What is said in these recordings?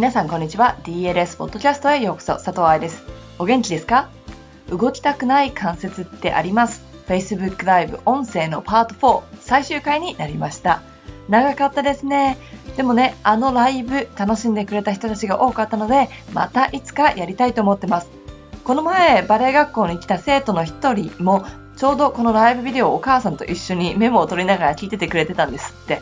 皆さんこんにちは。DLS ポッドキャストへようこそ。佐藤愛です。お元気ですか？動きたくない関節ってあります？Facebook ライブ音声のパート4最終回になりました。長かったですね。でもねあのライブ楽しんでくれた人たちが多かったのでまたいつかやりたいと思ってます。この前バレエ学校に来た生徒の一人もちょうどこのライブビデオをお母さんと一緒にメモを取りながら聞いててくれてたんですって。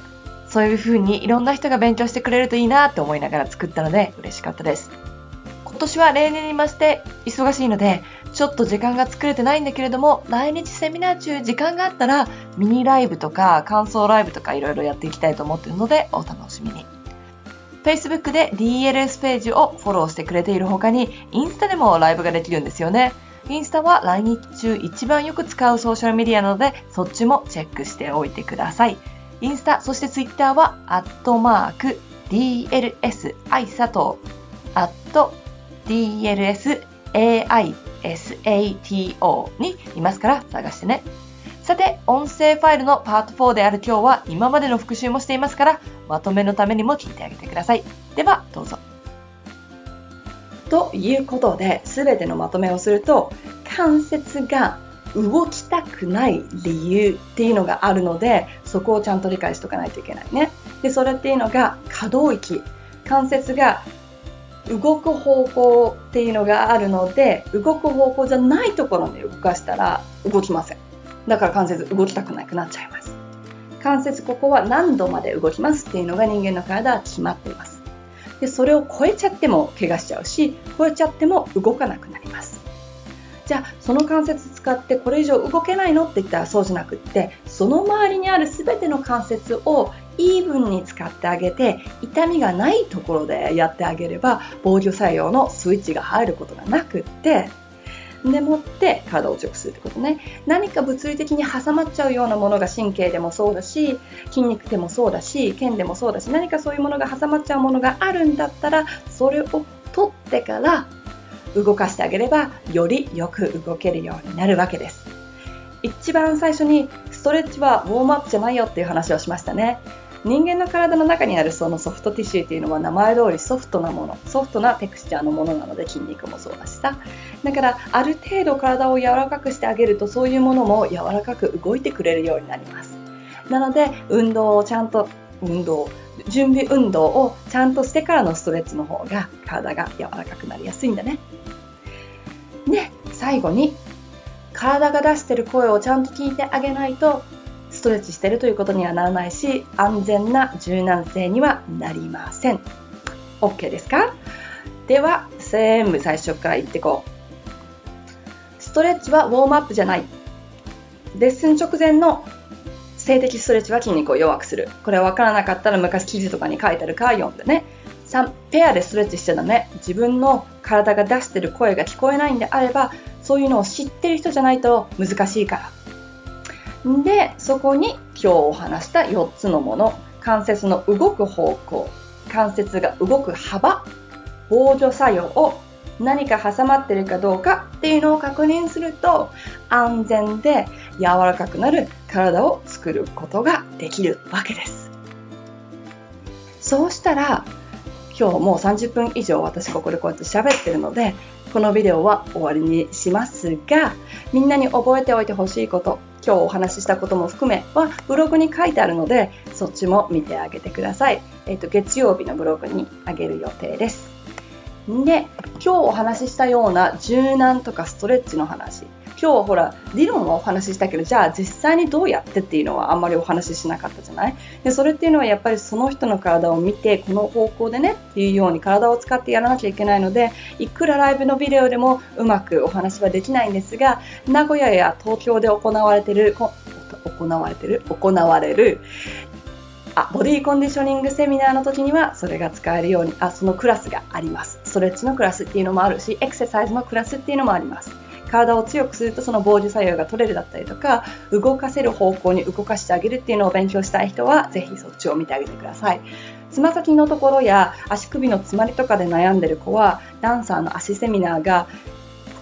そういう風にいろんな人が勉強してくれるといいなって思いながら作ったので嬉しかったです。今年は例年に増して忙しいので、ちょっと時間が作れてないんだけれども、来日セミナー中時間があったら、ミニライブとか感想ライブとかいろいろやっていきたいと思っているので、お楽しみに。Facebook で DLS ページをフォローしてくれている他に、インスタでもライブができるんですよね。インスタは来日中一番よく使うソーシャルメディアなので、そっちもチェックしておいてください。インスタ、そしてツイッターは、アットマーク、DLS 愛佐藤、アット DLS AISATO にいますから探してね。さて、音声ファイルのパート4である今日は今までの復習もしていますから、まとめのためにも聞いてあげてください。では、どうぞ。ということで、すべてのまとめをすると、関節が動きたくない理由っていうのがあるのでそこをちゃんと理解しとかないといけないね。でそれっていうのが可動域。関節が動く方向っていうのがあるので動く方向じゃないところに動かしたら動きません。だから関節動きたくなくなっちゃいます。関節ここは何度まで動きますっていうのが人間の体は決まっています。でそれを超えちゃっても怪我しちゃうし超えちゃっても動かなくなります。じゃあその関節使ってこれ以上動けないのって言ったらそうじゃなくってその周りにある全ての関節をイーブンに使ってあげて痛みがないところでやってあげれば防御作用のスイッチが入ることがなくってでもって体を強くするってことね。何か物理的に挟まっちゃうようなものが神経でもそうだし筋肉でもそうだし腱でもそうだし何かそういうものが挟まっちゃうものがあるんだったらそれを取ってから動かしてあげればよりよく動けるようになるわけです。一番最初にストレッチはウォームアップじゃないよっていう話をしましたね。人間の体の中にあるそのソフトティッシュっていうのは名前通りソフトなものソフトなテクスチャーのものなので筋肉もそうだしさ。だからある程度体を柔らかくしてあげるとそういうものも柔らかく動いてくれるようになります。なので運動をちゃんと運動準備運動をちゃんとしてからのストレッチの方が体が柔らかくなりやすいんだね。で、最後に体が出してる声をちゃんと聞いてあげないとストレッチしてるということにはならないし安全な柔軟性にはなりません。OK ですか？では全部最初から言ってこう。ストレッチはウォームアップじゃない。レッスン直前の静的ストレッチは筋肉を弱くする。これ分からなかったら昔記事とかに書いてあるから読んでね。3、ペアでストレッチしちゃダメ。自分の体が出してる声が聞こえないんであれば、そういうのを知ってる人じゃないと難しいから。で、そこに今日お話した4つのもの。関節の動く方向、関節が動く幅、防除作用を何か挟まってるかどうかっていうのを確認すると安全で柔らかくなる体を作ることができるわけですそうしたら今日もう30分以上私ここでこうやって喋ってるのでこのビデオは終わりにしますがみんなに覚えておいてほしいこと今日お話ししたことも含めはブログに書いてあるのでそっちも見てあげてください、えっ、と月曜日のブログにあげる予定です。で今日お話ししたような柔軟とかストレッチの話。今日ほら理論はお話ししたけどじゃあ実際にどうやってっていうのはあんまりお話ししなかったじゃない？でそれっていうのはやっぱりその人の体を見てこの方向でねっていうように体を使ってやらなきゃいけないのでいくらライブのビデオでもうまくお話はできないんですが名古屋や東京で行われてる行われてる？行われる？あボディコンディショニングセミナーの時にはそれが使えるようにあそのクラスがあります。ストレッチのクラスっていうのもあるしエクササイズのクラスっていうのもあります。体を強くするとその防御作用が取れるだったりとか動かせる方向に動かしてあげるっていうのを勉強したい人はぜひそっちを見てあげてください。つま先のところや足首の詰まりとかで悩んでる子はダンサーの足セミナーが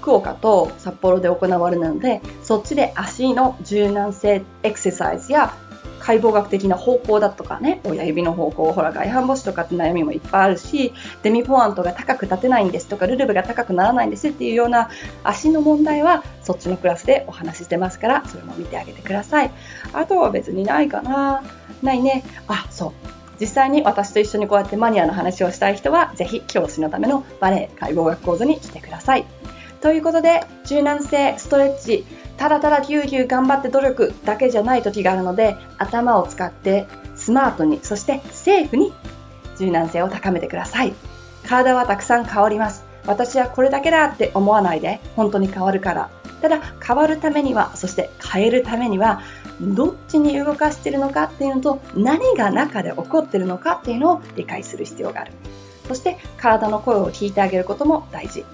福岡と札幌で行われるのでそっちで足の柔軟性エクササイズや解剖学的な方向だとかね、親指の方向、ほら外反母趾とかって悩みもいっぱいあるし、デミポアントが高く立てないんですとか、ルルブが高くならないんですっていうような足の問題はそっちのクラスでお話ししてますから、それも見てあげてください。あとは別にないかな。ないね。あ、そう。実際に私と一緒にこうやってマニアの話をしたい人は、ぜひ教師のためのバレエ解剖学講座に来てください。ということで、柔軟性、ストレッチ、ただただぎゅうぎゅう頑張って努力だけじゃない時があるので、頭を使ってスマートに、そしてセーフに柔軟性を高めてください。体はたくさん変わります。私はこれだけだって思わないで、本当に変わるから。ただ、変わるためには、そして変えるためには、どっちに動かしているのかっていうのと、何が中で起こっているのかっていうのを理解する必要がある。そして、体の声を聞いてあげることも大事。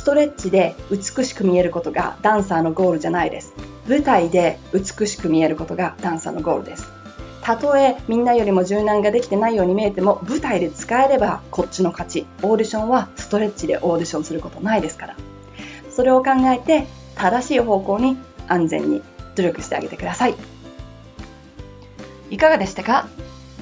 ストレッチで美しく見えることがダンサーのゴールじゃないです。舞台で美しく見えることがダンサーのゴールです。たとえみんなよりも柔軟ができてないように見えても舞台で使えればこっちの勝ち。オーディションはストレッチでオーディションすることないですから。それを考えて正しい方向に安全に努力してあげてください。いかがでしたか？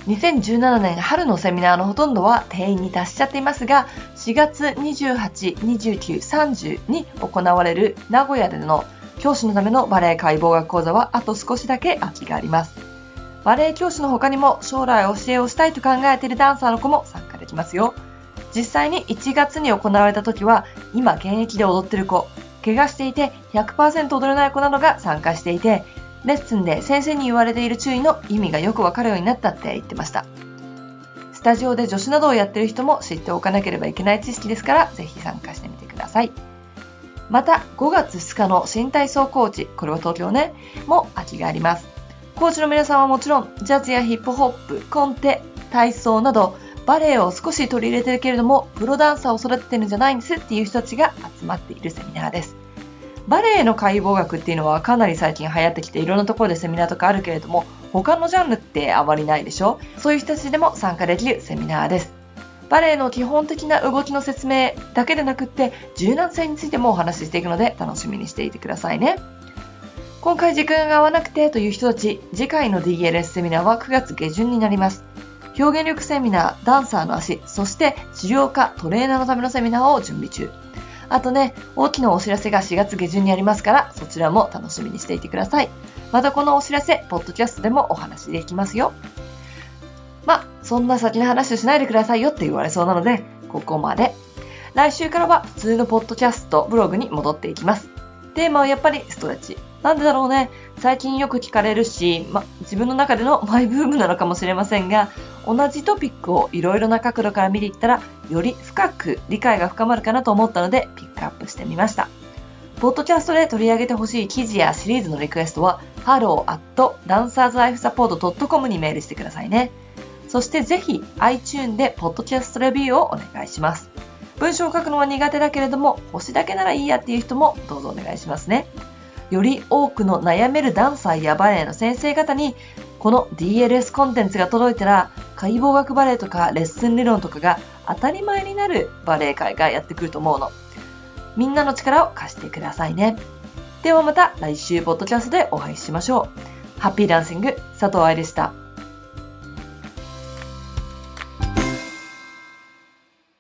2017年春のセミナーのほとんどは定員に達しちゃっていますが、4月28、29、30に行われる名古屋での教師のためのバレエ解剖学講座はあと少しだけ空きがあります。バレエ教師の他にも将来教えをしたいと考えているダンサーの子も参加できますよ。実際に1月に行われた時は、今現役で踊ってる子、怪我していて100%踊れない子などが参加していて、レッスンで先生に言われている注意の意味がよくわかるようになったって言ってました。スタジオで助手などをやってる人も知っておかなければいけない知識ですから、ぜひ参加してみてください。また、5月2日の新体操コーチ、これは東京ね、も空きがあります。コーチの皆さんはもちろん、ジャズやヒップホップ、コンテ、体操など、バレエを少し取り入れてるけれども、プロダンサーを育ててるんじゃないんですっていう人たちが集まっているセミナーです。バレエの解剖学っていうのはかなり最近流行ってきていろんなところでセミナーとかあるけれども他のジャンルってあまりないでしょ？そういう人たちでも参加できるセミナーです。バレエの基本的な動きの説明だけでなくって柔軟性についてもお話ししていくので楽しみにしていてくださいね。今回時間が合わなくてという人たち、次回の DLS セミナーは9月下旬になります。表現力セミナー、ダンサーの足、そして治療家、トレーナーのためのセミナーを準備中。あとね、大きなお知らせが4月下旬にありますから、そちらも楽しみにしていてください。またこのお知らせ、ポッドキャストでもお話できますよ。まそんな先の話をしないでくださいよって言われそうなので、ここまで。来週からは普通のポッドキャスト、ブログに戻っていきます。テーマはやっぱりストレッチ。なんでだろうね。最近よく聞かれるし、ま、自分の中でのマイブームなのかもしれませんが、同じトピックをいろいろな角度から見ていったら、より深く理解が深まるかなと思ったので、ピックアップしてみました。ポッドキャストで取り上げてほしい記事やシリーズのリクエストは、hello.dancerslifesupport.com にメールしてくださいね。そしてぜひ iTune でポッドキャストレビューをお願いします。文章を書くのは苦手だけれども、星だけならいいやっていう人もどうぞお願いしますね。より多くの悩めるダンサーやバレエの先生方に、この DLS コンテンツが届いたら、解剖学バレエとかレッスン理論とかが当たり前になるバレエ界がやってくると思うの。みんなの力を貸してくださいね。ではまた来週ポッドキャストでお会いしましょう。ハッピーダンシング佐藤愛でした。